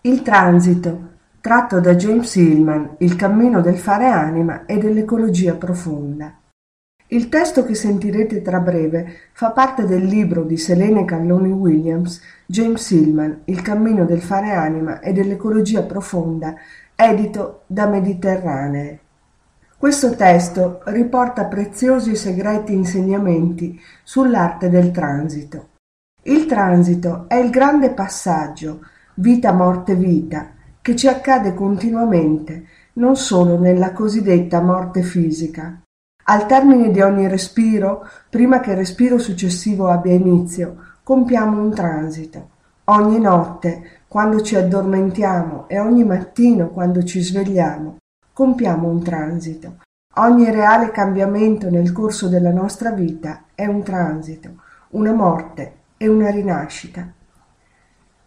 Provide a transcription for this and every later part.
Il transito, tratto da James Hillman Il cammino del fare anima e dell'ecologia profonda. Il testo che sentirete tra breve fa parte del libro di Selene Calloni Williams James Hillman Il cammino del fare anima e dell'ecologia profonda, edito da Mediterranee. Questo testo riporta preziosi e segreti insegnamenti sull'arte del transito. Il transito è il grande passaggio vita-morte-vita che ci accade continuamente, non solo nella cosiddetta morte fisica. Al termine di ogni respiro, prima che il respiro successivo abbia inizio, compiamo un transito. Ogni notte, quando ci addormentiamo e ogni mattino quando ci svegliamo, compiamo un transito. Ogni reale cambiamento nel corso della nostra vita è un transito, una morte e una rinascita.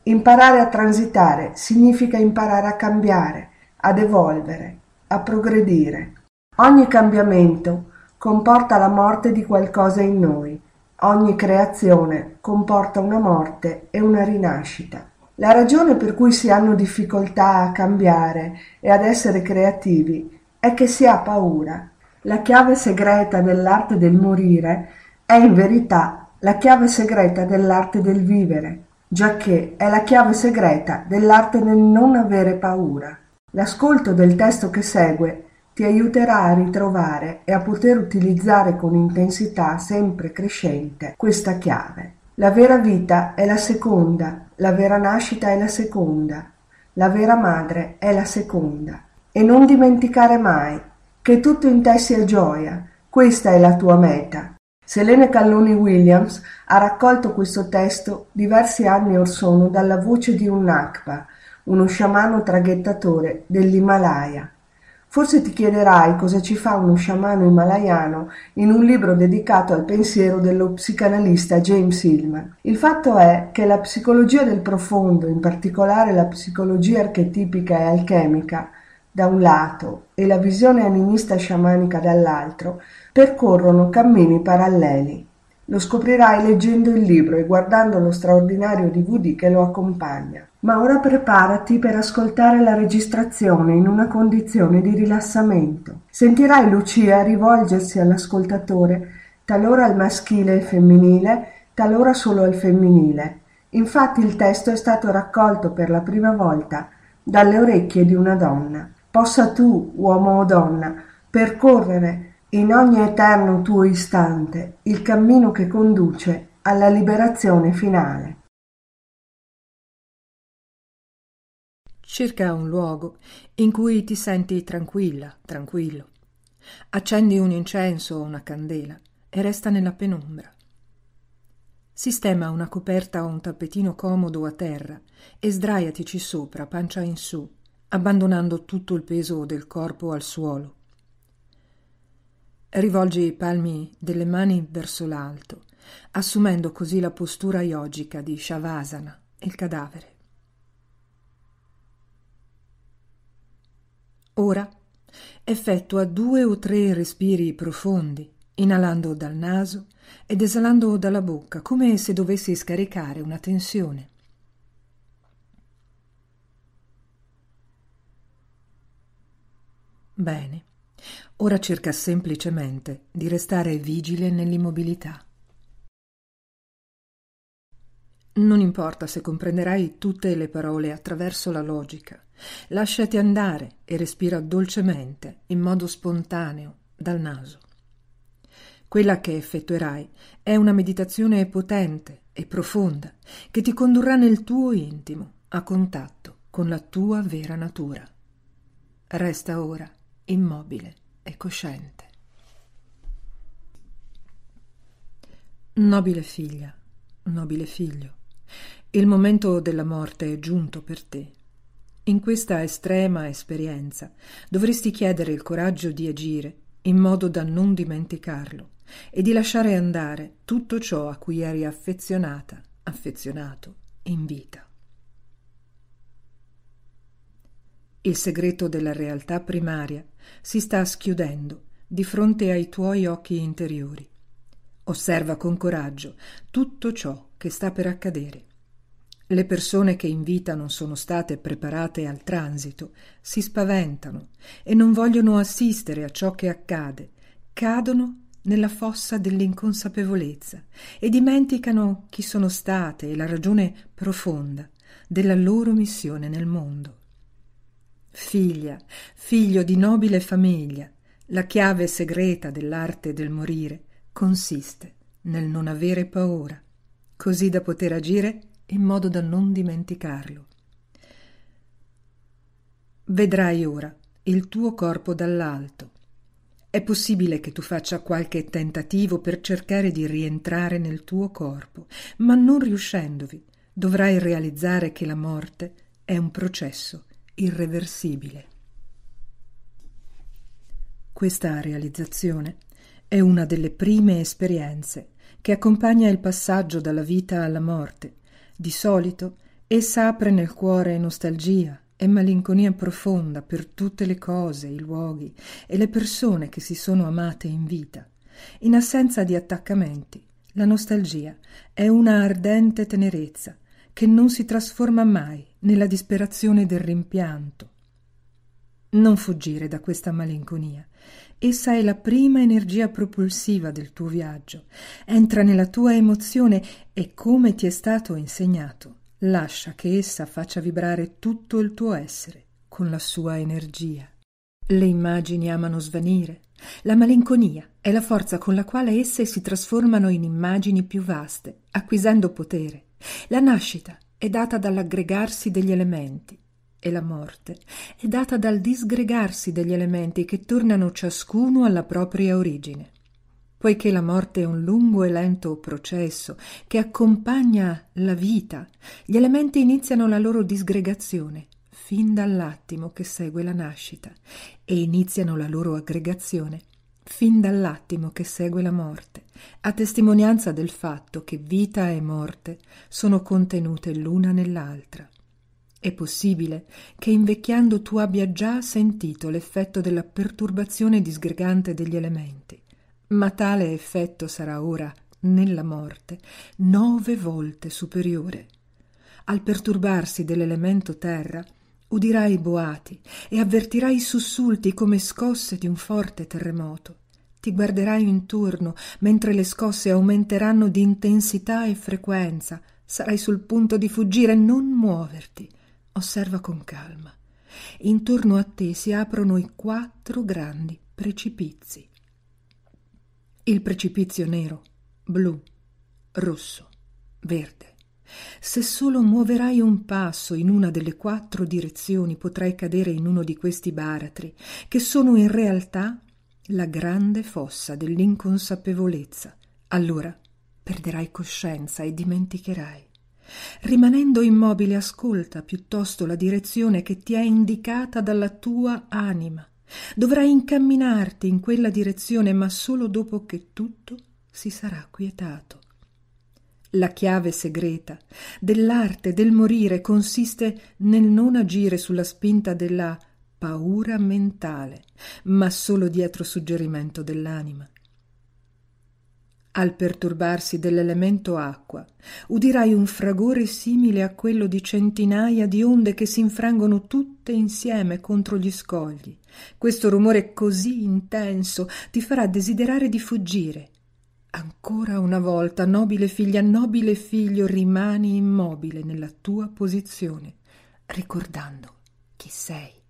Imparare a transitare significa imparare a cambiare, ad evolvere, a progredire. Ogni cambiamento comporta la morte di qualcosa in noi, ogni creazione comporta una morte e una rinascita. La ragione per cui si hanno difficoltà a cambiare e ad essere creativi è che si ha paura. La chiave segreta dell'arte del morire è in verità la chiave segreta dell'arte del vivere, giacché è la chiave segreta dell'arte del non avere paura. L'ascolto del testo che segue ti aiuterà a ritrovare e a poter utilizzare con intensità sempre crescente questa chiave. La vera vita è la seconda, la vera nascita è la seconda, la vera madre è la seconda. E non dimenticare mai che tutto in te sia gioia, questa è la tua meta, Selene Calloni Williams ha raccolto questo testo diversi anni orsono dalla voce di un Nakpa, uno sciamano traghettatore dell'Himalaya. Forse ti chiederai cosa ci fa uno sciamano himalayano in un libro dedicato al pensiero dello psicanalista James Hillman. Il fatto è che la psicologia del profondo, in particolare la psicologia archetipica e alchemica, da un lato e la visione animista sciamanica dall'altro, percorrono cammini paralleli. Lo scoprirai leggendo il libro e guardando lo straordinario DVD che lo accompagna. Ma ora preparati per ascoltare la registrazione in una condizione di rilassamento. Sentirai Lucia rivolgersi all'ascoltatore, talora al maschile e femminile, talora solo al femminile. Infatti il testo è stato raccolto per la prima volta dalle orecchie di una donna. Possa tu, uomo o donna, percorrere in ogni eterno tuo istante il cammino che conduce alla liberazione finale. Cerca un luogo in cui ti senti tranquilla, tranquillo. Accendi un incenso o una candela e resta nella penombra. Sistema una coperta o un tappetino comodo a terra e sdraiatici sopra, pancia in su, abbandonando tutto il peso del corpo al suolo Rivolgi i palmi delle mani verso l'alto, assumendo così la postura yogica di Shavasana, il cadavere. Ora effettua due o tre respiri profondi, inalando dal naso ed esalando dalla bocca, come se dovessi scaricare una tensione. Bene. Ora cerca semplicemente di restare vigile nell'immobilità. Non importa se comprenderai tutte le parole attraverso la logica. Lasciati andare e respira dolcemente, in modo spontaneo, dal naso. Quella che effettuerai è una meditazione potente e profonda che ti condurrà nel tuo intimo, a contatto con la tua vera natura. Resta ora immobile e cosciente. Nobile figlia, nobile figlio, il momento della morte è giunto per te. In questa estrema esperienza dovresti chiedere il coraggio di agire in modo da non dimenticarlo e di lasciare andare tutto ciò a cui eri affezionata, affezionato in vita. Il segreto della realtà primaria si sta schiudendo di fronte ai tuoi occhi interiori. Osserva con coraggio tutto ciò che sta per accadere. Le persone che in vita non sono state preparate al transito si spaventano e non vogliono assistere a ciò che accade, cadono nella fossa dell'inconsapevolezza e dimenticano chi sono state e la ragione profonda della loro missione nel mondo. Figlia, figlio di nobile famiglia, la chiave segreta dell'arte del morire consiste nel non avere paura, così da poter agire in modo da non dimenticarlo. Vedrai ora il tuo corpo dall'alto. È possibile che tu faccia qualche tentativo per cercare di rientrare nel tuo corpo, ma non riuscendovi, dovrai realizzare che la morte è un processo irreversibile. Questa realizzazione è una delle prime esperienze che accompagna il passaggio dalla vita alla morte di solito essa apre nel cuore nostalgia e malinconia profonda per tutte le cose, i luoghi e le persone che si sono amate in vita. In assenza di attaccamenti, la nostalgia è una ardente tenerezza che non si trasforma mai nella disperazione del rimpianto. Non fuggire da questa malinconia. Essa è la prima energia propulsiva del tuo viaggio. Entra nella tua emozione e, come ti è stato insegnato, lascia che essa faccia vibrare tutto il tuo essere con la sua energia. Le immagini amano svanire. La malinconia è la forza con la quale esse si trasformano in immagini più vaste, acquisendo potere. La nascita è data dall'aggregarsi degli elementi e la morte è data dal disgregarsi degli elementi che tornano ciascuno alla propria origine. Poiché la morte è un lungo e lento processo che accompagna la vita, gli elementi iniziano la loro disgregazione fin dall'attimo che segue la nascita e iniziano la loro aggregazione fin dall'attimo che segue la morte, a testimonianza del fatto che vita e morte sono contenute l'una nell'altra. È possibile che invecchiando tu abbia già sentito l'effetto della perturbazione disgregante degli elementi, ma tale effetto sarà ora, nella morte, nove volte superiore. Al perturbarsi dell'elemento terra, udirai boati e avvertirai sussulti come scosse di un forte terremoto. Ti guarderai intorno mentre le scosse aumenteranno di intensità e frequenza. Sarai sul punto di fuggire, non muoverti Osserva con calma. Intorno a te si aprono i quattro grandi precipizi. Il precipizio nero, blu, rosso, verde. Se solo muoverai un passo in una delle quattro direzioni potrai cadere in uno di questi baratri, che sono in realtà la grande fossa dell'inconsapevolezza. Allora perderai coscienza e dimenticherai. Rimanendo immobile ascolta piuttosto la direzione che ti è indicata dalla tua anima. Dovrai incamminarti in quella direzione, ma solo dopo che tutto si sarà quietato. La chiave segreta dell'arte del morire consiste nel non agire sulla spinta della paura mentale, ma solo dietro suggerimento dell'anima al perturbarsi dell'elemento acqua, udirai un fragore simile a quello di centinaia di onde che si infrangono tutte insieme contro gli scogli. Questo rumore così intenso ti farà desiderare di fuggire. Ancora una volta, nobile figlia, nobile figlio, rimani immobile nella tua posizione, ricordando chi sei.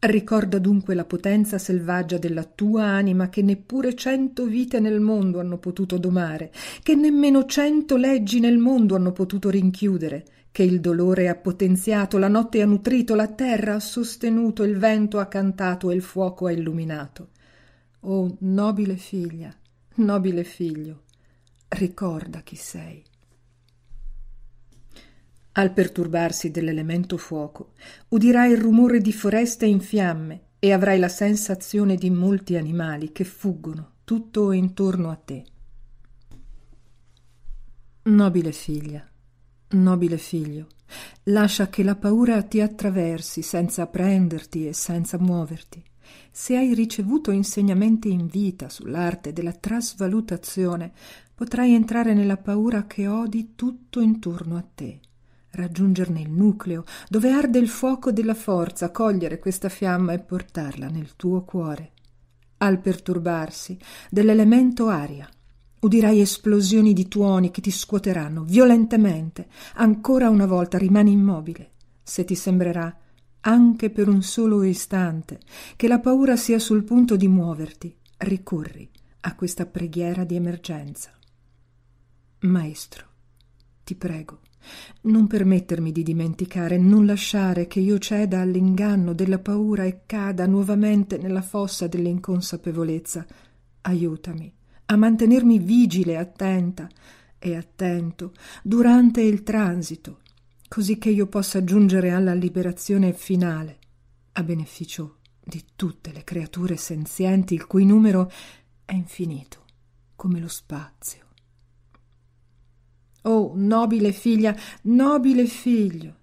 Ricorda dunque la potenza selvaggia della tua anima che neppure cento vite nel mondo hanno potuto domare, che nemmeno cento leggi nel mondo hanno potuto rinchiudere, che il dolore ha potenziato, la notte ha nutrito, la terra ha sostenuto, il vento ha cantato e il fuoco ha illuminato. Oh nobile figlia, nobile figlio, ricorda chi sei. Al perturbarsi dell'elemento fuoco, udirai il rumore di foreste in fiamme e avrai la sensazione di molti animali che fuggono tutto intorno a te. Nobile figlia, nobile figlio, lascia che la paura ti attraversi senza prenderti e senza muoverti. Se hai ricevuto insegnamenti in vita sull'arte della trasvalutazione, potrai entrare nella paura che odi tutto intorno a te, raggiungerne il nucleo, dove arde il fuoco della forza, cogliere questa fiamma e portarla nel tuo cuore. Al perturbarsi dell'elemento aria, udirai esplosioni di tuoni che ti scuoteranno violentemente. Ancora una volta rimani immobile. Se ti sembrerà, anche per un solo istante, che la paura sia sul punto di muoverti, ricorri a questa preghiera di emergenza. Maestro, ti prego, non permettermi di dimenticare, non lasciare che io ceda all'inganno della paura e cada nuovamente nella fossa dell'inconsapevolezza. Aiutami a mantenermi vigile, attenta e attento durante il transito, così che io possa giungere alla liberazione finale, a beneficio di tutte le creature senzienti il cui numero è infinito come lo spazio. Oh, nobile figlia, nobile figlio,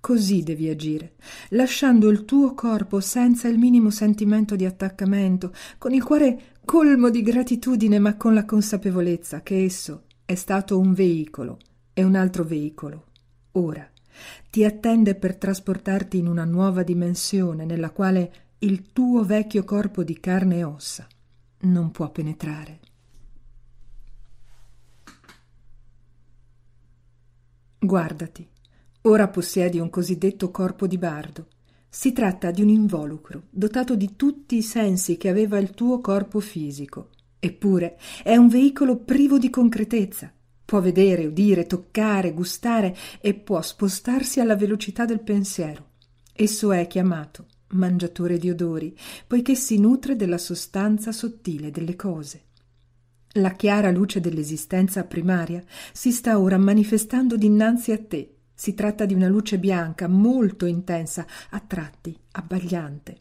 così devi agire, lasciando il tuo corpo senza il minimo sentimento di attaccamento, con il cuore colmo di gratitudine, ma con la consapevolezza che esso è stato un veicolo e un altro veicolo. Ora ti attende per trasportarti in una nuova dimensione nella quale il tuo vecchio corpo di carne e ossa non può penetrare. Guardati, ora possiedi un cosiddetto corpo di bardo. Si tratta di un involucro dotato di tutti i sensi che aveva il tuo corpo fisico. Eppure è un veicolo privo di concretezza. Può vedere, udire, toccare, gustare e può spostarsi alla velocità del pensiero. Esso è chiamato mangiatore di odori, poiché si nutre della sostanza sottile delle cose. La chiara luce dell'esistenza primaria si sta ora manifestando dinanzi a te. Si tratta di una luce bianca, molto intensa, a tratti abbagliante.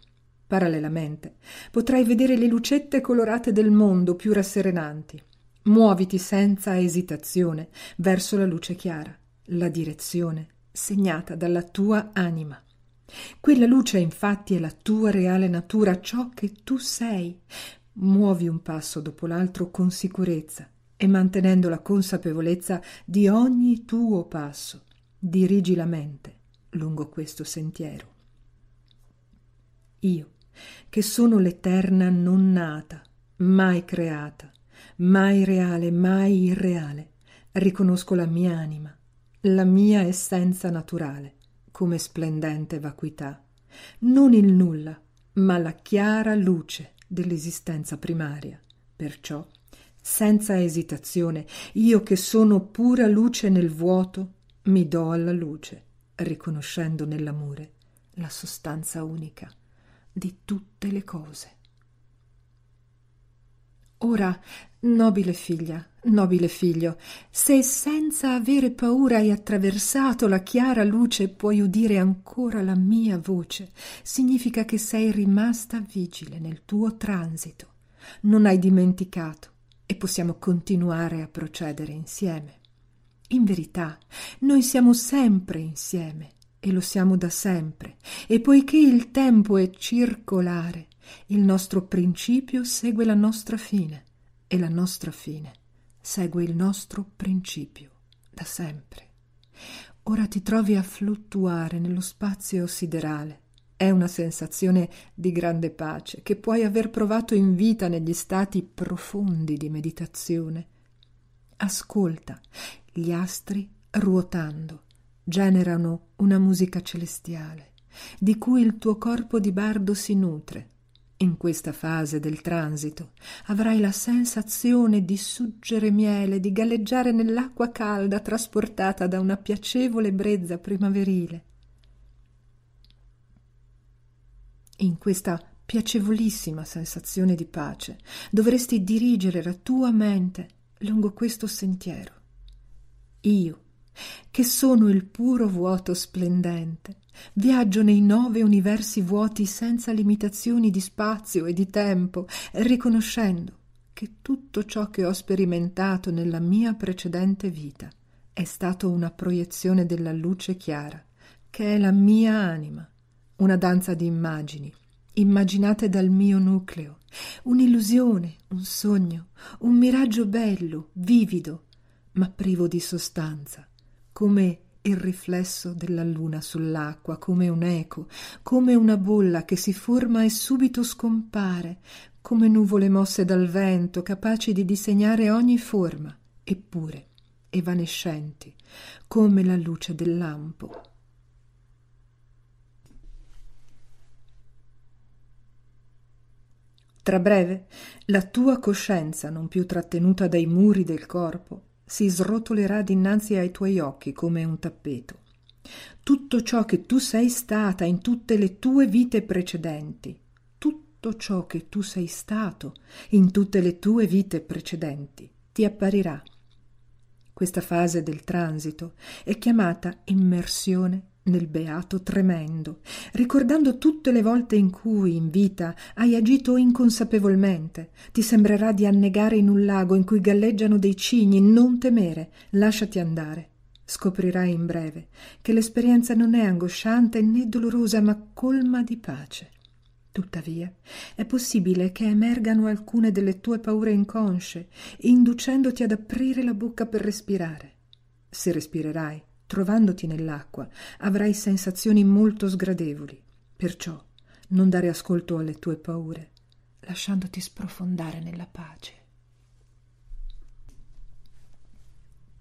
Parallelamente potrai vedere le lucette colorate del mondo più rasserenanti. Muoviti senza esitazione verso la luce chiara, la direzione segnata dalla tua anima. Quella luce infatti è la tua reale natura, ciò che tu sei. Muovi un passo dopo l'altro con sicurezza e mantenendo la consapevolezza di ogni tuo passo. Dirigi la mente lungo questo sentiero. Io, che sono l'eterna non nata, mai creata, mai reale, mai irreale, riconosco la mia anima, la mia essenza naturale, come splendente vacuità, non il nulla, ma la chiara luce dell'esistenza primaria. Perciò, senza esitazione, io che sono pura luce nel vuoto, mi do alla luce, riconoscendo nell'amore la sostanza unica di tutte le cose. Ora, nobile figlia, nobile figlio, se senza avere paura hai attraversato la chiara luce puoi udire ancora la mia voce, significa che sei rimasta vigile nel tuo transito, non hai dimenticato e possiamo continuare a procedere insieme. In verità, noi siamo sempre insieme e lo siamo da sempre, e poiché il tempo è circolare, il nostro principio segue la nostra fine e la nostra fine segue il nostro principio da sempre. Ora ti trovi a fluttuare nello spazio siderale. È una sensazione di grande pace che puoi aver provato in vita negli stati profondi di meditazione. Ascolta, gli astri ruotando generano una musica celestiale, di cui il tuo corpo di bardo si nutre in questa fase del transito avrai la sensazione di suggere miele, di galleggiare nell'acqua calda trasportata da una piacevole brezza primaverile. In questa piacevolissima sensazione di pace dovresti dirigere la tua mente lungo questo sentiero. Io, che sono il puro vuoto splendente, Viaggio nei nove universi vuoti senza limitazioni di spazio e di tempo, riconoscendo che tutto ciò che ho sperimentato nella mia precedente vita è stato una proiezione della luce chiara, che è la mia anima, una danza di immagini, immaginate dal mio nucleo, un'illusione, un sogno, un miraggio bello, vivido, ma privo di sostanza, come il riflesso della luna sull'acqua, come un eco, come una bolla che si forma e subito scompare, come nuvole mosse dal vento, capaci di disegnare ogni forma, eppure evanescenti, come la luce del lampo. Tra breve, la tua coscienza, non più trattenuta dai muri del corpo, si srotolerà dinanzi ai tuoi occhi come un tappeto. Tutto ciò che tu sei stata in tutte le tue vite precedenti, tutto ciò che tu sei stato in tutte le tue vite precedenti, ti apparirà. Questa fase del transito è chiamata immersione nel beato tremendo, ricordando tutte le volte in cui in vita hai agito inconsapevolmente. Ti sembrerà di annegare in un lago in cui galleggiano dei cigni, non temere, lasciati andare. Scoprirai in breve che l'esperienza non è angosciante né dolorosa, ma colma di pace. Tuttavia, è possibile che emergano alcune delle tue paure inconsce, inducendoti ad aprire la bocca per respirare. Se respirerai, Trovandoti nell'acqua avrai sensazioni molto sgradevoli, perciò non dare ascolto alle tue paure, lasciandoti sprofondare nella pace.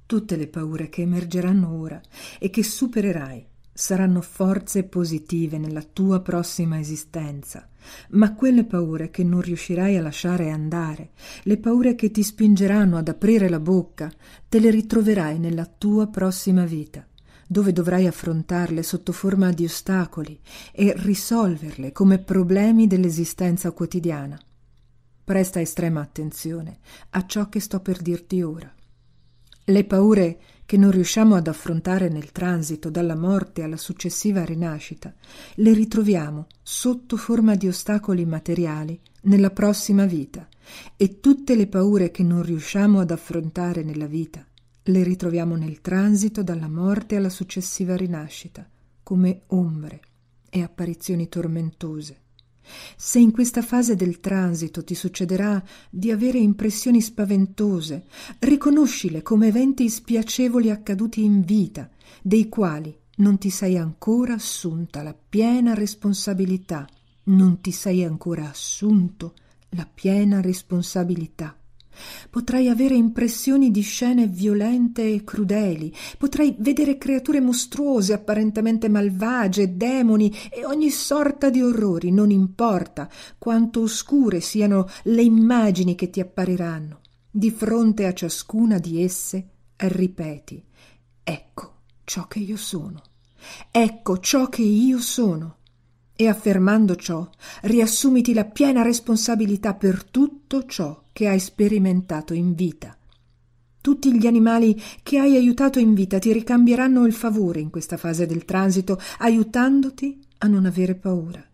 Tutte le paure che emergeranno ora e che supererai saranno forze positive nella tua prossima esistenza, ma quelle paure che non riuscirai a lasciare andare, le paure che ti spingeranno ad aprire la bocca, te le ritroverai nella tua prossima vita, dove dovrai affrontarle sotto forma di ostacoli e risolverle come problemi dell'esistenza quotidiana. Presta estrema attenzione a ciò che sto per dirti ora. Le paure che non riusciamo ad affrontare nel transito dalla morte alla successiva rinascita, le ritroviamo sotto forma di ostacoli materiali nella prossima vita e tutte le paure che non riusciamo ad affrontare nella vita le ritroviamo nel transito dalla morte alla successiva rinascita come ombre e apparizioni tormentose. Se in questa fase del transito ti succederà di avere impressioni spaventose, riconoscile come eventi spiacevoli accaduti in vita, dei quali non ti sei ancora assunta la piena responsabilità, non ti sei ancora assunto la piena responsabilità. Potrai avere impressioni di scene violente e crudeli, potrai vedere creature mostruose, apparentemente malvagie, demoni e ogni sorta di orrori, non importa quanto oscure siano le immagini che ti appariranno. Di fronte a ciascuna di esse ripeti, ecco ciò che io sono, ecco ciò che io sono. E affermando ciò, riassumiti la piena responsabilità per tutto ciò che hai sperimentato in vita. Tutti gli animali che hai aiutato in vita ti ricambieranno il favore in questa fase del transito, aiutandoti a non avere paura.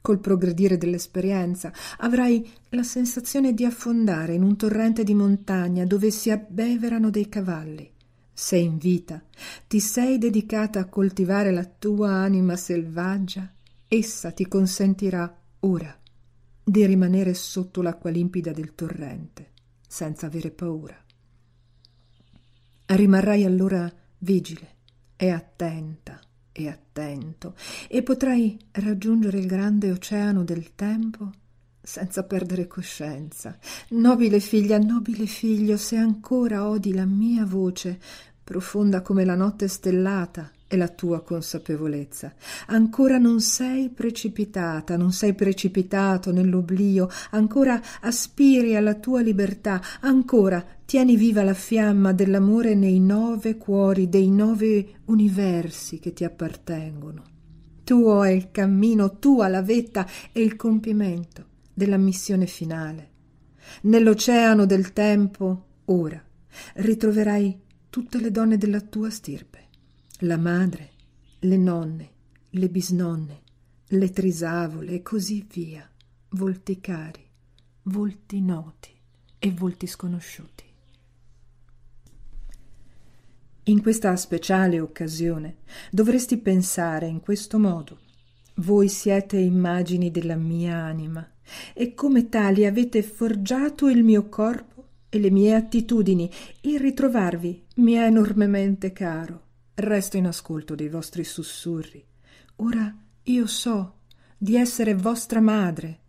Col progredire dell'esperienza avrai la sensazione di affondare in un torrente di montagna dove si abbeverano dei cavalli. Sei in vita, ti sei dedicata a coltivare la tua anima selvaggia essa ti consentirà ora di rimanere sotto l'acqua limpida del torrente, senza avere paura. Rimarrai allora vigile e attenta e attento e potrai raggiungere il grande oceano del tempo senza perdere coscienza. Nobile figlia, nobile figlio, se ancora odi la mia voce, profonda come la notte stellata, è la tua consapevolezza. Ancora non sei precipitata, non sei precipitato nell'oblio, ancora aspiri alla tua libertà, ancora tieni viva la fiamma dell'amore nei nove cuori dei nove universi che ti appartengono. Tuo è il cammino, tua la vetta e il compimento della missione finale. Nell'oceano del tempo, ora, ritroverai tutte le donne della tua stirpe la madre, le nonne, le bisnonne, le trisavole e così via, volti cari, volti noti e volti sconosciuti. In questa speciale occasione dovresti pensare in questo modo. Voi siete immagini della mia anima e come tali avete forgiato il mio corpo e le mie attitudini. Il ritrovarvi mi è enormemente caro. Resto in ascolto dei vostri sussurri. Ora io so di essere vostra madre,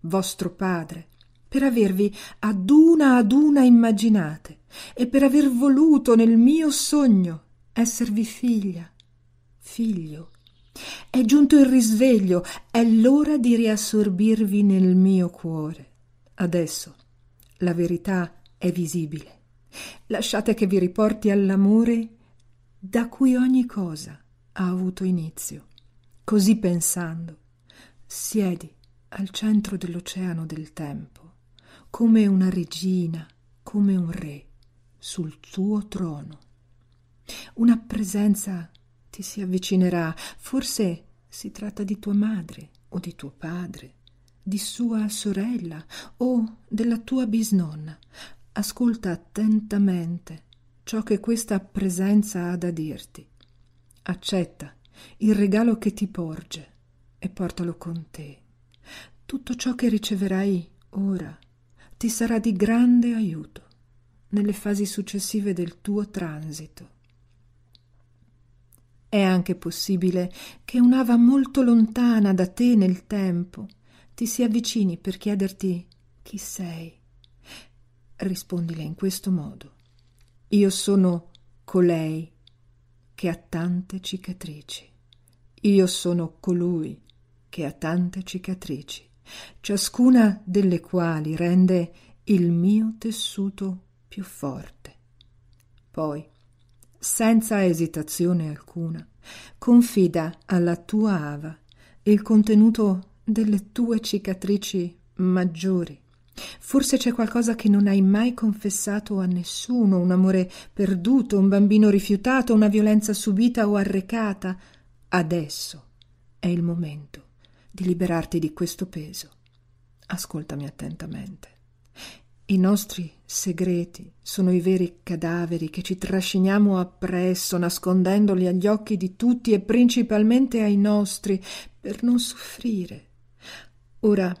vostro padre, per avervi ad una ad una immaginate e per aver voluto nel mio sogno esservi figlia, figlio. È giunto il risveglio, è l'ora di riassorbirvi nel mio cuore. Adesso la verità è visibile. Lasciate che vi riporti all'amore da cui ogni cosa ha avuto inizio. Così pensando, siedi al centro dell'oceano del tempo, come una regina, come un re, sul tuo trono. Una presenza ti si avvicinerà, forse si tratta di tua madre o di tuo padre, di sua sorella o della tua bisnonna. Ascolta attentamente ciò che questa presenza ha da dirti. Accetta il regalo che ti porge e portalo con te. Tutto ciò che riceverai ora ti sarà di grande aiuto nelle fasi successive del tuo transito. È anche possibile che un'ava molto lontana da te nel tempo ti si avvicini per chiederti chi sei. Rispondile in questo modo. Io sono colei che ha tante cicatrici. Io sono colui che ha tante cicatrici, ciascuna delle quali rende il mio tessuto più forte. Poi, senza esitazione alcuna, confida alla tua ava il contenuto delle tue cicatrici maggiori Forse c'è qualcosa che non hai mai confessato a nessuno, un amore perduto, un bambino rifiutato, una violenza subita o arrecata. Adesso è il momento di liberarti di questo peso. Ascoltami attentamente. I nostri segreti sono i veri cadaveri che ci trasciniamo appresso, nascondendoli agli occhi di tutti e principalmente ai nostri, per non soffrire. Ora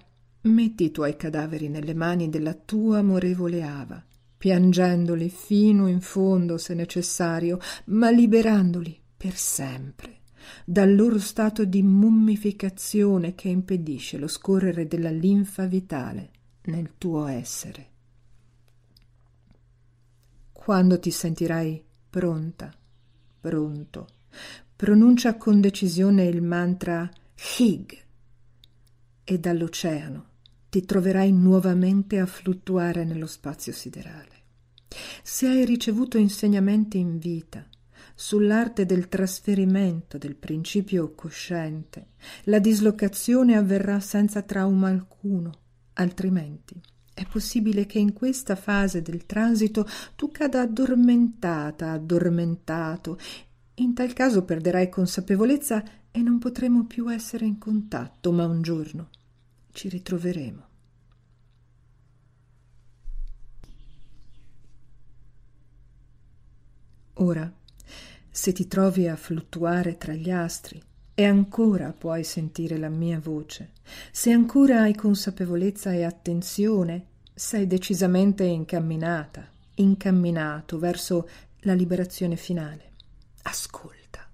Metti i tuoi cadaveri nelle mani della tua amorevole Ava, piangendoli fino in fondo se necessario, ma liberandoli per sempre dal loro stato di mummificazione che impedisce lo scorrere della linfa vitale nel tuo essere. Quando ti sentirai pronta, pronto, pronuncia con decisione il mantra Hig e dall'oceano ti troverai nuovamente a fluttuare nello spazio siderale. Se hai ricevuto insegnamenti in vita sull'arte del trasferimento del principio cosciente, la dislocazione avverrà senza trauma alcuno, altrimenti è possibile che in questa fase del transito tu cada addormentata, addormentato. In tal caso perderai consapevolezza e non potremo più essere in contatto, ma un giorno ci ritroveremo. Ora, se ti trovi a fluttuare tra gli astri e ancora puoi sentire la mia voce, se ancora hai consapevolezza e attenzione, sei decisamente incamminata, incamminato verso la liberazione finale. Ascolta.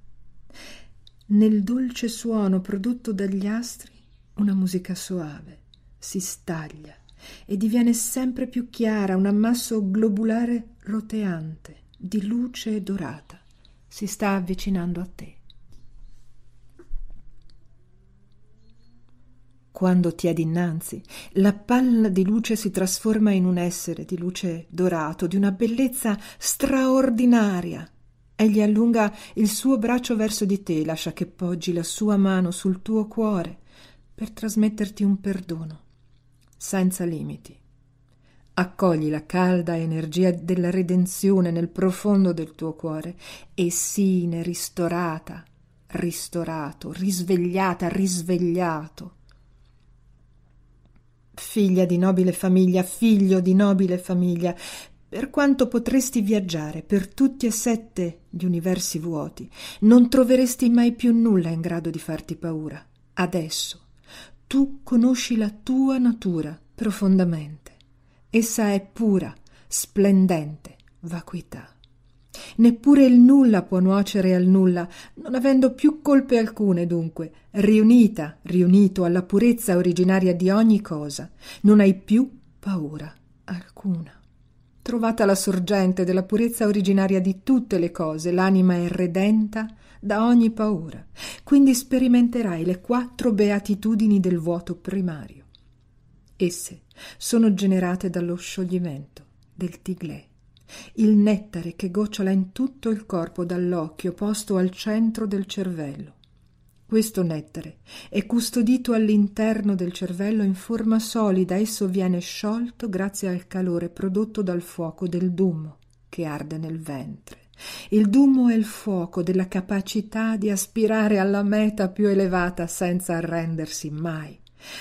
Nel dolce suono prodotto dagli astri una musica soave si staglia e diviene sempre più chiara, un ammasso globulare roteante di luce dorata si sta avvicinando a te. Quando ti è dinanzi, la palla di luce si trasforma in un essere di luce dorato, di una bellezza straordinaria. Egli allunga il suo braccio verso di te, lascia che poggi la sua mano sul tuo cuore per trasmetterti un perdono, senza limiti. Accogli la calda energia della redenzione nel profondo del tuo cuore e sine ristorata, ristorato, risvegliata, risvegliato. Figlia di nobile famiglia, figlio di nobile famiglia, per quanto potresti viaggiare per tutti e sette gli universi vuoti, non troveresti mai più nulla in grado di farti paura. Adesso tu conosci la tua natura profondamente. Essa è pura, splendente vacuità. Neppure il nulla può nuocere al nulla, non avendo più colpe alcune, dunque, riunita, riunito alla purezza originaria di ogni cosa, non hai più paura alcuna. Trovata la sorgente della purezza originaria di tutte le cose, l'anima è redenta da ogni paura. Quindi sperimenterai le quattro beatitudini del vuoto primario. Esse sono generate dallo scioglimento del tiglè, il nettare che gocciola in tutto il corpo dall'occhio posto al centro del cervello. Questo nettare è custodito all'interno del cervello in forma solida, esso viene sciolto grazie al calore prodotto dal fuoco del dumo che arde nel ventre. Il dumo è il fuoco della capacità di aspirare alla meta più elevata senza arrendersi mai.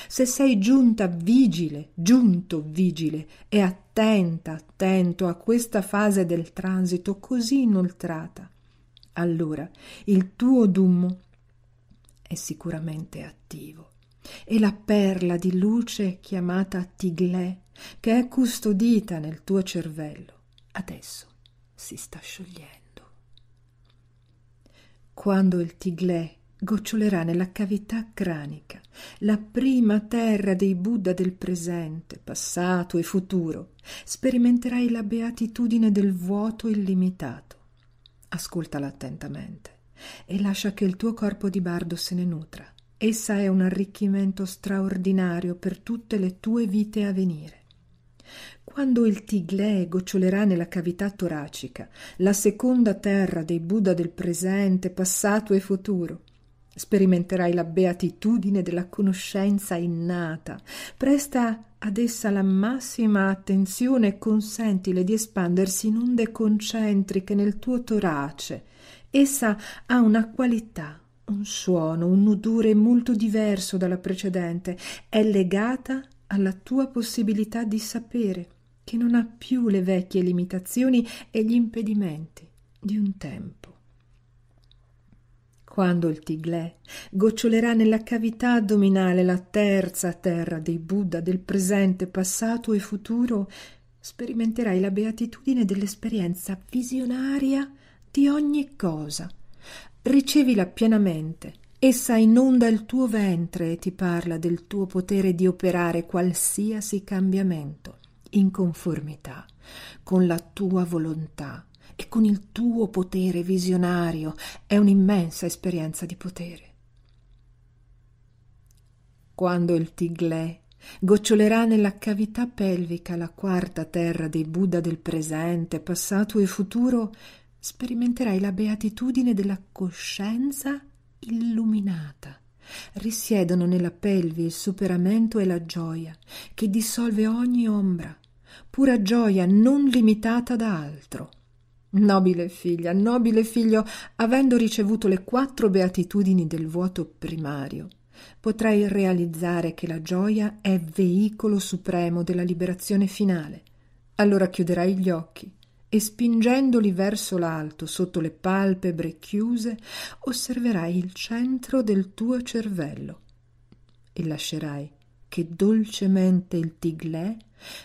Se sei giunta vigile, giunto vigile e attenta, attento a questa fase del transito così inoltrata, allora il tuo dumo è sicuramente attivo e la perla di luce chiamata Tiglè, che è custodita nel tuo cervello, adesso si sta sciogliendo. Quando il Tiglè gocciolerà nella cavità cranica, la prima terra dei Buddha del presente, passato e futuro, sperimenterai la beatitudine del vuoto illimitato. Ascoltala attentamente e lascia che il tuo corpo di bardo se ne nutra. Essa è un arricchimento straordinario per tutte le tue vite a venire. Quando il tiglè gocciolerà nella cavità toracica, la seconda terra dei Buddha del presente, passato e futuro, sperimenterai la beatitudine della conoscenza innata. Presta ad essa la massima attenzione e consentile di espandersi in onde concentriche nel tuo torace, Essa ha una qualità, un suono, un odore molto diverso dalla precedente, è legata alla tua possibilità di sapere, che non ha più le vecchie limitazioni e gli impedimenti di un tempo. Quando il tiglè gocciolerà nella cavità addominale la terza terra dei Buddha del presente, passato e futuro, sperimenterai la beatitudine dell'esperienza visionaria di ogni cosa. Ricevila pienamente. Essa inonda il tuo ventre e ti parla del tuo potere di operare qualsiasi cambiamento in conformità con la tua volontà e con il tuo potere visionario. È un'immensa esperienza di potere. Quando il tiglè gocciolerà nella cavità pelvica la quarta terra dei Buddha del presente, passato e futuro, sperimenterai la beatitudine della coscienza illuminata. Risiedono nella pelvi il superamento e la gioia che dissolve ogni ombra, pura gioia non limitata da altro. Nobile figlia, nobile figlio, avendo ricevuto le quattro beatitudini del vuoto primario, potrai realizzare che la gioia è veicolo supremo della liberazione finale. Allora chiuderai gli occhi e spingendoli verso l'alto sotto le palpebre chiuse osserverai il centro del tuo cervello e lascerai che dolcemente il tiglè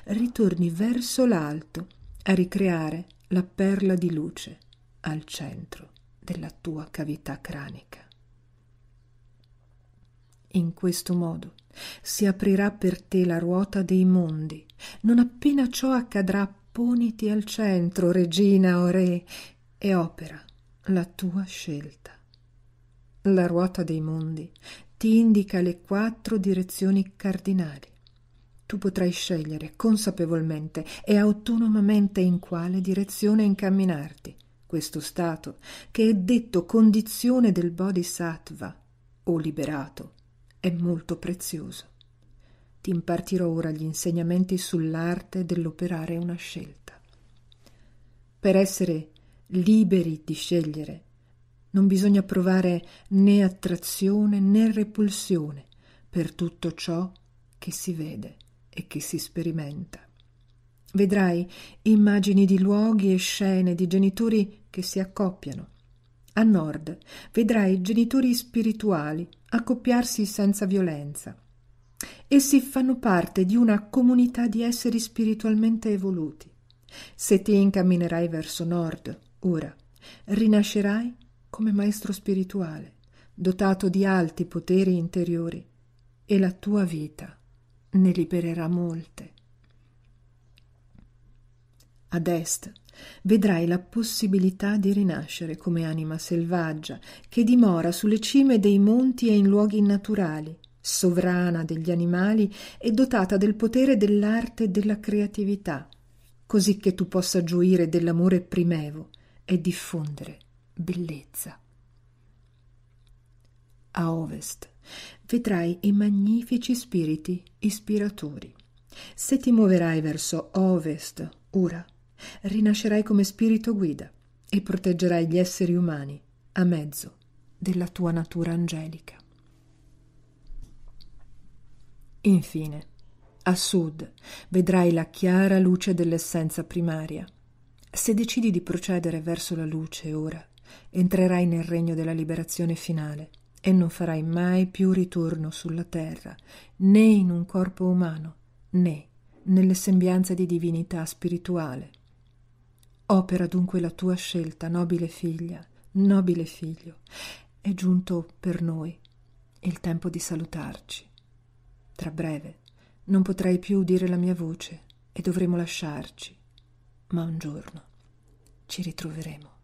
ritorni verso l'alto a ricreare la perla di luce al centro della tua cavità cranica. In questo modo si aprirà per te la ruota dei mondi. Non appena ciò accadrà poniti al centro, regina o re, e opera la tua scelta. La ruota dei mondi ti indica le quattro direzioni cardinali. Tu potrai scegliere consapevolmente e autonomamente in quale direzione incamminarti. Questo stato, che è detto condizione del bodhisattva o liberato, è molto prezioso ti impartirò ora gli insegnamenti sull'arte dell'operare una scelta. Per essere liberi di scegliere, non bisogna provare né attrazione né repulsione per tutto ciò che si vede e che si sperimenta. Vedrai immagini di luoghi e scene di genitori che si accoppiano. A nord vedrai genitori spirituali accoppiarsi senza violenza Essi fanno parte di una comunità di esseri spiritualmente evoluti. Se ti incamminerai verso nord, ora, rinascerai come maestro spirituale, dotato di alti poteri interiori, e la tua vita ne libererà molte. Ad est vedrai la possibilità di rinascere come anima selvaggia che dimora sulle cime dei monti e in luoghi naturali, sovrana degli animali e dotata del potere dell'arte e della creatività, così che tu possa gioire dell'amore primevo e diffondere bellezza. A ovest vedrai i magnifici spiriti ispiratori. Se ti muoverai verso ovest, ora, rinascerai come spirito guida e proteggerai gli esseri umani a mezzo della tua natura angelica. Infine, a sud vedrai la chiara luce dell'essenza primaria. Se decidi di procedere verso la luce ora, entrerai nel regno della liberazione finale e non farai mai più ritorno sulla terra, né in un corpo umano, né nelle sembianze di divinità spirituale. Opera dunque la tua scelta, nobile figlia, nobile figlio. È giunto per noi il tempo di salutarci. Tra breve non potrai più udire la mia voce e dovremo lasciarci, ma un giorno ci ritroveremo.